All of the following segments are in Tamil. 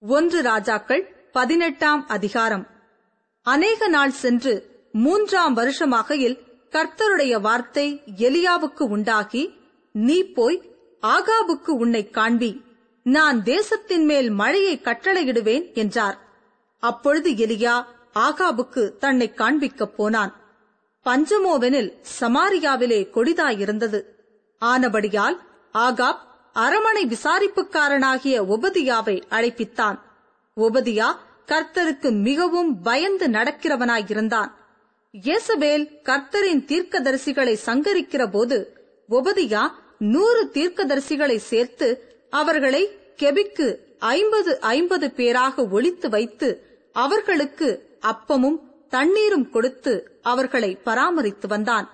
ஒன்று ராஜாக்கள் பதினெட்டாம் அதிகாரம். அநேக நாள் சென்று மூன்றாம் வருஷமாகையில் கர்த்தருடைய வார்த்தை எலியாவுக்கு உண்டாகி நீ போய் ஆகாபுக்கு உன்னை காண்பி நான் தேசத்தின் மேல் மழையை கட்டளையிடுவேன் என்றார். அப்பொழுது எலியா ஆகாபுக்கு தன்னை காண்பிக்கப் போனான். பஞ்சமோவெனில் சமாரியாவிலே கொடிதாயிருந்தது. ஆனபடியால் ஆகாப் அரமனை விசாரிப்புக்காரனாகிய ஒபதியாவை அழைப்பித்தான். ஒபதியா கர்த்தருக்கு மிகவும் பயந்து நடக்கிறவனாயிருந்தான். இயேசபேல் கர்த்தரின் தீர்க்கதரிசிகளை சங்கரிக்கிற போது ஒபதியா நூறு தீர்க்கதரிசிகளை சேர்த்து அவர்களை கெபிக்கு ஐம்பது ஐம்பது பேராக ஒழித்து வைத்து அவர்களுக்கு அப்பமும் தண்ணீரும் கொடுத்து அவர்களை பராமரித்து வந்தான்.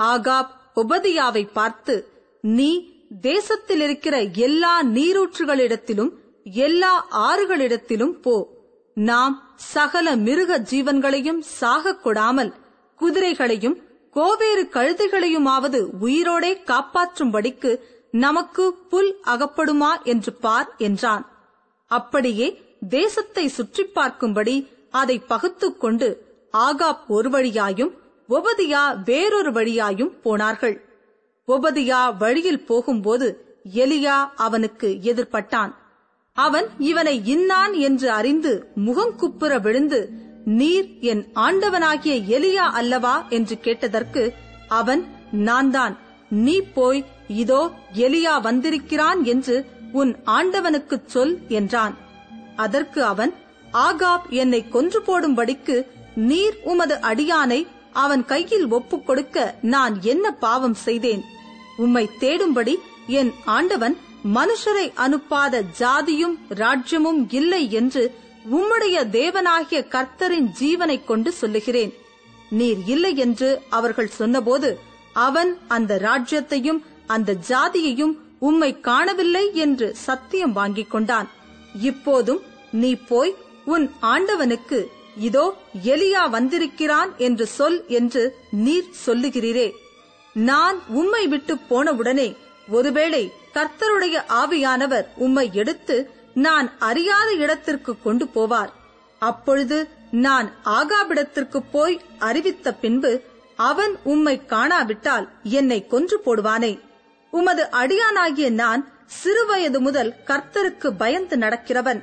ஆகாப் ஒபதியாவை பார்த்து நீ தேசத்தில் இருக்கிற எல்லா நீரூற்றுகளிடத்திலும் எல்லா ஆறுகளிடத்திலும் போ. நாம் சகல மிருக ஜீவன்களையும் சாகக் கொடாமல் குதிரைகளையும் கோவேறு கழுதைகளையுமாவது உயிரோடே காப்பாற்றும்படிக்கு நமக்கு புல் அகப்படுமா என்று பார் என்றான். அப்படியே தேசத்தை சுற்றி பார்க்கும்படி அதை பகுத்துக் கொண்டு ஆகாப் ஒரு வழியாயும் ஒபதியா வேறொரு வழியாயும் போனார்கள். ஒபதியா வழியில் போகும்போது எலியா அவனுக்கு எதிர்பட்டான். அவன் இவனை இன்னான் என்று அறிந்து முகங்குப்புற விழுந்து நீர் என் ஆண்டவனாகிய எலியா அல்லவா? என்று கேட்டதற்கு அவன் நான் தான் நீ போய் இதோ எலியா வந்திருக்கிறான் என்று உன் ஆண்டவனுக்குச் சொல் என்றான். அதற்கு அவன் ஆகாப் என்னை கொன்று போடும்படிக்கு நீர் உமது அடியானை அவன் கையில் ஒப்புக் கொடுக்க நான் என்ன பாவம் செய்தேன்? உம்மை தேடும்படி என் ஆண்டவன் மனுஷரை அனுப்பாத ஜாதியும் ராஜ்யமும் இல்லை என்று உம்முடைய தேவனாகிய கர்த்தரின் ஜீவனைக் கொண்டு சொல்லுகிறேன். நீர் இல்லை என்று அவர்கள் சொன்னபோது அவன் அந்த ராஜ்யத்தையும் அந்த ஜாதியையும் உம்மை காணவில்லை என்று சத்தியம் வாங்கிக் கொண்டான். இப்போதும் நீ போய் உன் ஆண்டவனுக்கு இதோ எலியா வந்திருக்கிறான் என்று சொல் என்று நீர் சொல்லுகிறீரே. நான் உம்மை விட்டு போனவுடனே ஒருவேளை கர்த்தருடைய ஆவியானவர் உம்மை எடுத்து நான் அறியாத இடத்திற்கு கொண்டு போவார். அப்பொழுது நான் ஆகாபிடத்திற்கு போய் அறிவித்த பின்பு அவன் உம்மை காணாவிட்டால் என்னை கொன்று போடுவானே. உமது அடியானாகிய நான் சிறுவயது முதல் கர்த்தருக்கு பயந்து நடக்கிறவன்.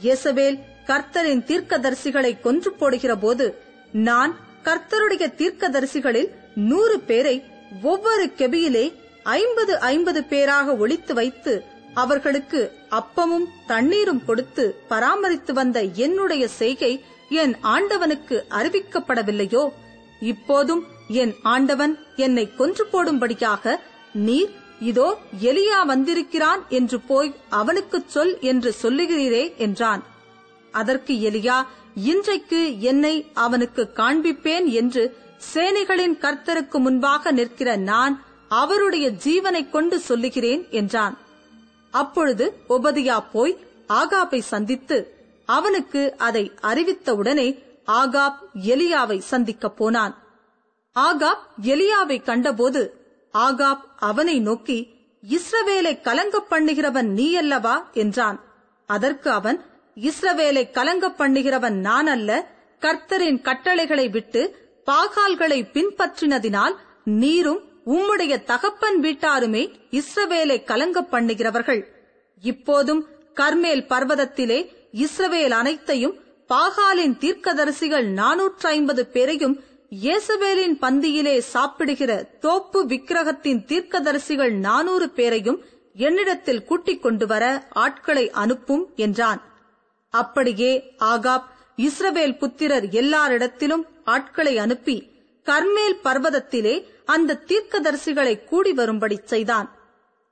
இயேசபேல் கர்த்தரின் தீர்க்கதரிசிகளை கொன்று போடுகிற போது நான் கர்த்தருடைய தீர்க்கதரிசிகளில் நூறு பேரை ஒவ்வொரு கெபியிலே ஐம்பது ஐம்பது பேராக ஒழித்து வைத்து அவர்களுக்கு அப்பமும் தண்ணீரும் கொடுத்து பராமரித்து வந்த என்னுடைய செய்கை என் ஆண்டவனுக்கு அறிவிக்கப்படவில்லையோ? இப்போதும் என் ஆண்டவன் என்னை கொன்று போடும்படியாக நீர் இதோ எலியா வந்திருக்கிறான் என்று போய் அவனுக்குச் சொல் என்று சொல்லுகிறீரே என்றான். அதற்கு எலியா இன்றைக்கு என்னை அவனுக்கு காண்பிப்பேன் என்று சேனைகளின் கர்த்தருக்கு முன்பாக நிற்கிற நான் அவருடைய ஜீவனைக் கொண்டு சொல்லுகிறேன் என்றான். அப்பொழுது ஒபதியா போய் ஆகாப்பை சந்தித்து அவனுக்கு அதை அறிவித்தவுடனே ஆகாப் எலியாவை சந்திக்கப் போனான். ஆகாப் எலியாவை கண்டபோது ஆகாப் அவனை நோக்கி இஸ்ரவேலை கலங்க பண்ணுகிறவன் நீ அல்லவா என்றான். அதற்கு அவன் இஸ்ரவேலை கலங்க பண்ணுகிறவன் நான் அல்ல கர்த்தரின் கட்டளைகளை விட்டு பாகால்களை பின்பற்றினதினால் நீரும் உம்முடைய தகப்பன் வீட்டாருமே இஸ்ரவேலை கலங்க பண்ணுகிறவர்கள். இப்போதும் கர்மேல் பர்வதத்திலே இஸ்ரவேல் அனைத்தையும் பாகாலின் தீர்க்கதரிசிகள் நானூற்று ஐம்பது பேரையும் இயேசவேலின் பந்தியிலே சாப்பிடுகிற தோப்பு விக்கிரகத்தின் தீர்க்கதரிசிகள் நானூறு பேரையும் என்னிடத்தில் கூட்டிக் கொண்டு வர ஆட்களை அனுப்பும் என்றான். அப்படியே ஆகாப் இஸ்ரவேல் புத்திரர் எல்லாரிடத்திலும் ஆட்களை அனுப்பி கர்மேல் பர்வதத்திலே அந்த தீர்க்கதரிசிகளை கூடி வரும்படி செய்தான்.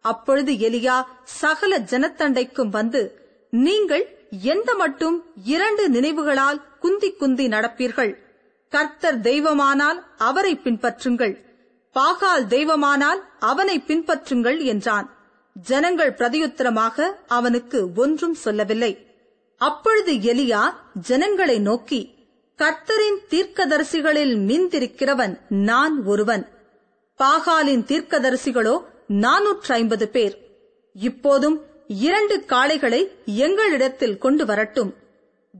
அப்பொழுது எலியா சகல ஜனத்தண்டைக்கும் வந்து நீங்கள் எந்த மட்டும் இரண்டு நினைவுகளால் குந்தி குந்தி நடப்பீர்கள்? கர்த்தர் தெய்வமானால் அவரை பின்பற்றுங்கள். பாகால் தெய்வமானால் அவனை பின்பற்றுங்கள் என்றான். ஜனங்கள் பிரதியுத்தரமாக அவனுக்கு ஒன்றும் சொல்லவில்லை. அப்பொழுது எலியா ஜனங்களை நோக்கி கர்த்தரின் தீர்க்கதரிசிகளில் மிந்திருக்கிறவன் நான் ஒருவன். பாகாலின் தீர்க்கதரிசிகளோ நானூற்று ஐம்பது பேர். இப்போதும் இரண்டு காளைகளை எங்களிடத்தில் கொண்டு வரட்டும்.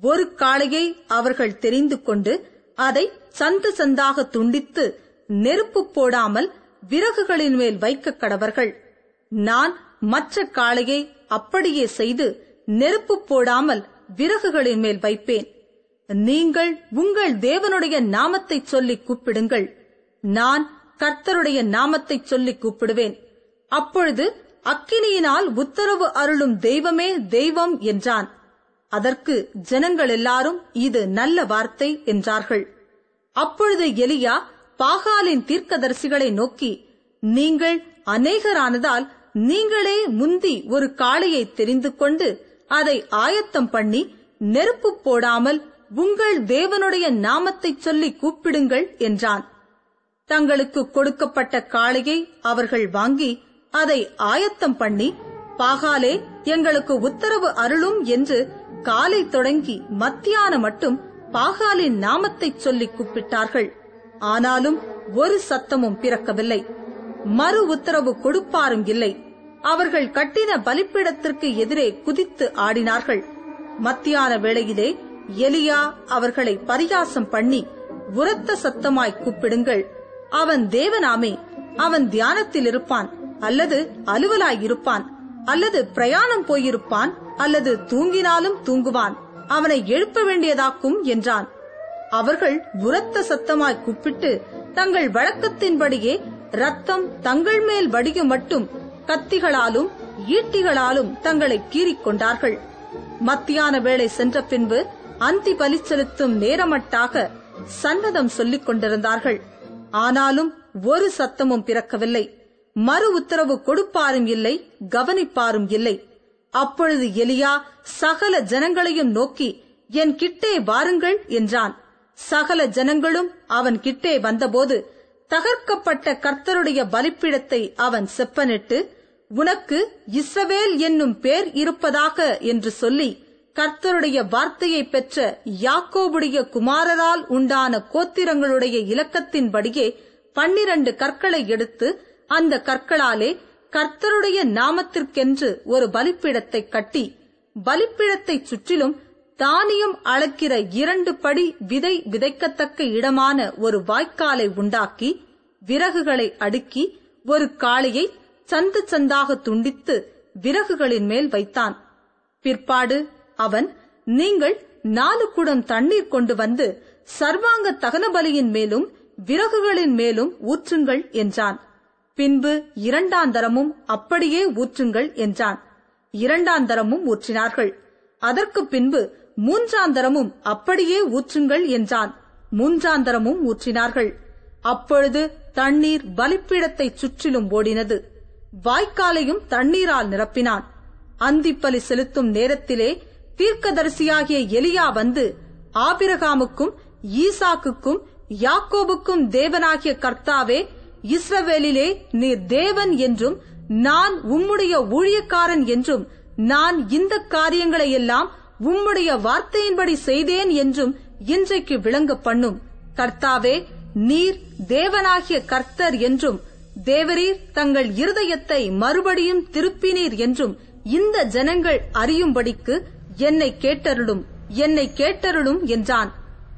ஒரு காளையை அவர்கள் தெரிந்து கொண்டு அதை சந்து சந்தாக துண்டித்து நெருப்பு போடாமல் விறகுகளின் மேல் வைக்க கடவர்கள். நான் மற்ற காளையை அப்படியே செய்து நெருப்பு போடாமல் விறகுகளின் மேல் வைப்பேன். நீங்கள் உங்கள் தேவனுடைய நாமத்தை சொல்லி கூப்பிடுங்கள். நான் கர்த்தருடைய நாமத்தை சொல்லி கூப்பிடுவேன். அப்பொழுது அக்கினியினால் உத்தரவு அருளும் தெய்வமே தெய்வம் என்றான். அதற்கு ஜனங்கள் எல்லாரும் இது நல்ல வார்த்தை என்றார்கள். அப்பொழுது எலியா பாகாலின் தீர்க்கதரிசிகளை நோக்கி நீங்கள் அநேகரானதால் நீங்களே முந்தி ஒரு காளையை தெரிந்து கொண்டு அதை ஆயத்தம் பண்ணி நெருப்பு போடாமல் உங்கள் தேவனுடைய நாமத்தை சொல்லி கூப்பிடுங்கள் என்றான். தங்களுக்கு கொடுக்கப்பட்ட காளையை அவர்கள் வாங்கி அதை ஆயத்தம் பண்ணி பாகாலே எங்களுக்கு உத்தரவு அருளும் என்று காலை தொடங்கி மத்தியான மட்டும் பாகாலின் நாமத்தை சொல்லி கூப்பிட்டார்கள். ஆனாலும் ஒரு சத்தமும் பிறக்கவில்லை. மறு உத்தரவு கொடுப்பாரும் இல்லை. அவர்கள் கட்டின பலிப்பீடத்திற்கு எதிரே குதித்து ஆடினார்கள். மத்தியான வேளையிலே எலியா அவர்களை பரிகாசம் பண்ணி உரத்த சத்தமாய் கூப்பிடுங்கள். அவன் தேவனாமே அவன் தியானத்தில் இருப்பான் அல்லது அலுவலாயிருப்பான் அல்லது பிரயாணம் போயிருப்பான் அல்லது தூங்கினாலும் தூங்குவான் அவனை எழுப்ப வேண்டியதாக்கும் என்றான். அவர்கள் உரத்த சத்தமாய் கூப்பிட்டு தங்கள் வழக்கத்தின்படியே ரத்தம் தங்கள் மேல் வடியும் மட்டும் கத்திகளாலும் ஈட்டிகளாலும் தங்களை கீறிக் கொண்டார்கள் மத்தியான வேளை சென்ற பின்பு அந்தி பலி செலுத்தும் நேரமட்டாக சன்னதம் சொல்லிக் கொண்டிருந்தார்கள். ஆனாலும் ஒரு சத்தமும் பிறக்கவில்லை. மறு உத்தரவு கொடுப்பாரும் இல்லை கவனிப்பாரும் இல்லை. அப்பொழுது எலியா சகல ஜனங்களையும் நோக்கி என் கிட்டே வாருங்கள் என்றான். சகல ஜனங்களும் அவன் கிட்டே வந்தபோது தகர்க்கப்பட்ட கர்த்தருடைய பலிப்பிடத்தை அவன் செப்பனிட்டு உனக்கு இஸ்ரவேல் என்னும் பேர் இருப்பதாக என்று சொல்லி கர்த்தருடைய வார்த்தையை பெற்ற யாக்கோபுடைய குமாரரால் உண்டான கோத்திரங்களுடைய இலக்கத்தின்படியே பன்னிரண்டு கற்களை எடுத்து அந்த கற்களாலே கர்த்தருடைய நாமத்திற்கென்று ஒரு பலிப்பிடத்தை கட்டி பலிப்பிடத்தைச் சுற்றிலும் தானியம் அளக்கிற இரண்டு படி விதை விதைக்கத்தக்க இடமான ஒரு வாய்க்காலை உண்டாக்கி விறகுகளை அடுக்கி ஒரு காளையை சந்து சந்தாக துண்டித்து விறகுகளின் மேல் வைத்தான். பிற்பாடு அவன் நீங்கள் நாலு குடம் தண்ணீர் கொண்டு வந்து சர்வாங்க தகனபலியின் மேலும் விறகுகளின் மேலும் ஊற்றுங்கள் என்றான். பின்பு இரண்டாந்தரமும் அப்படியே ஊற்றுங்கள் என்றான். இரண்டாந்தரமும் ஊற்றினார்கள். அதற்கு பின்பு மூன்றாந்தரமும் அப்படியே ஊற்றுங்கள் என்றான். மூன்றாந்தரமும் ஊற்றினார்கள். அப்பொழுது தண்ணீர் பலிப்பீடத்தைச் சுற்றிலும் ஓடினது. வாய்க்காலையும் தண்ணீரால் நிரப்பினான். அந்திப்பலி செலுத்தும் நேரத்திலே தீர்க்கதரிசியாகிய எலியா வந்து ஆபிரகாமுக்கும் ஈசாக்குக்கும் யாக்கோபுக்கும் தேவனாகிய கர்த்தாவே இஸ்ரவேலிலே நீர் தேவன் என்றும் நான் உம்முடைய ஊழியக்காரன் என்றும் நான் இந்த காரியங்களை எல்லாம் உம்முடைய வார்த்தையின்படி செய்தேன் என்றும் இன்றைக்கு விளங்க பண்ணும் கர்த்தாவே நீர் தேவனாகிய கர்த்தர் என்றும் தேவரீர் தங்கள் இருதயத்தை மறுபடியும் திருப்பினீர் என்றும் இந்த ஜனங்கள் அறியும்படிக்கு என்னை கேட்டருளும் என்னை கேட்டருளும் என்றான்.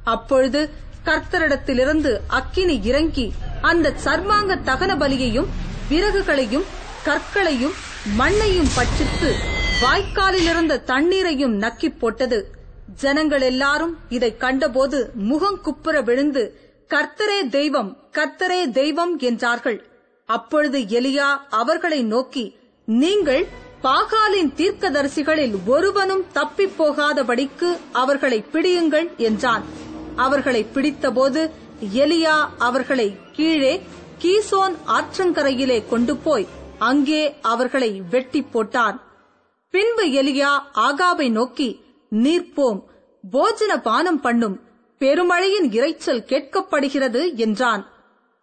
அப்பொழுது கர்த்தரிடத்திலிருந்து அக்கினி இறங்கி அந்த சர்மாங்க தகன பலியையும் விறகுகளையும் கற்களையும் மண்ணையும் பட்சித்து வாய்க்காலிலிருந்த தண்ணீரையும் நக்கி போட்டது. ஜனங்கள் எல்லாரும் இதை கண்டபோது முகம் குப்புற விழுந்து கர்த்தரே தெய்வம் கர்த்தரே தெய்வம் என்றார்கள். அப்பொழுது எலியா அவர்களை நோக்கி நீங்கள் பாகாலின் தீர்க்கதரிசிகளில் ஒருவனும் தப்பிப் போகாதபடிக்கு அவர்களை பிடியுங்கள் என்றான். அவர்களை பிடித்தபோது எலியா அவர்களை கீழே கீசோன் ஆற்றங்கரையிலே கொண்டு போய் அங்கே அவர்களை வெட்டி போட்டான். பின்பு எலியா ஆகாபை நோக்கி நீர் போம் போஜன பானம் பண்ணும் பெருமழையின் இரைச்சல் கேட்கப்படுகிறது என்றான்.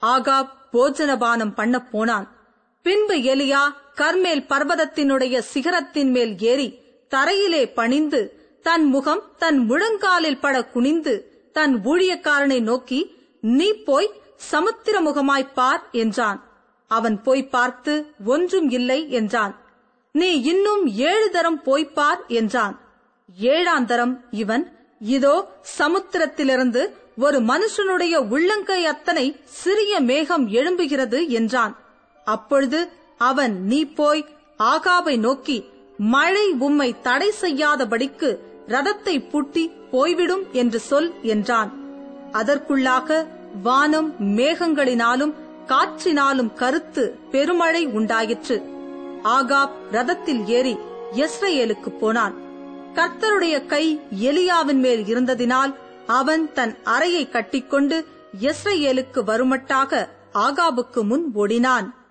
ஆகாப் போஜனபானம் பண்ண போனான். பின்பு எலியா கர்மேல் பர்வதத்தினுடைய சிகரத்தின் மேல் ஏறி தரையிலே பணிந்து தன் முகம் தன் முழங்காலில் பட குனிந்து தன் ஊழியக்காரனை நோக்கி நீ போய் சமுத்திர முகமாய்ப் பார் என்றான். அவன் போய் பார்த்து ஒன்றும் இல்லை என்றான். நீ இன்னும் ஏழு தரம் போய்ப்பார் என்றான். ஏழாம் தரம் இவன் இதோ சமுத்திரத்திலிருந்து ஒரு மனுஷனுடைய உள்ளங்கை அத்தனை சிறிய மேகம் எழும்புகிறது என்றான். அப்பொழுது அவன் நீ போய் ஆகாபை நோக்கி மழை உம்மை தடை செய்யாதபடிக்கு ரதத்தை பூட்டி போய்விடும் என்று சொல் என்றான். அதற்குள்ளாக வானம் மேகங்களினாலும் காற்றினாலும் கருத்து பெருமழை உண்டாயிற்று. ஆகாப் ரதத்தில் ஏறி எஸ்ரேலுக்கு போனான். கர்த்தருடைய கை எலியாவின் மேல் இருந்ததினால் அவன் தன் அறையை கட்டிக்கொண்டு எஸ்ரேலுக்கு வருமட்டாக ஆகாபுக்கு முன் ஓடினான்.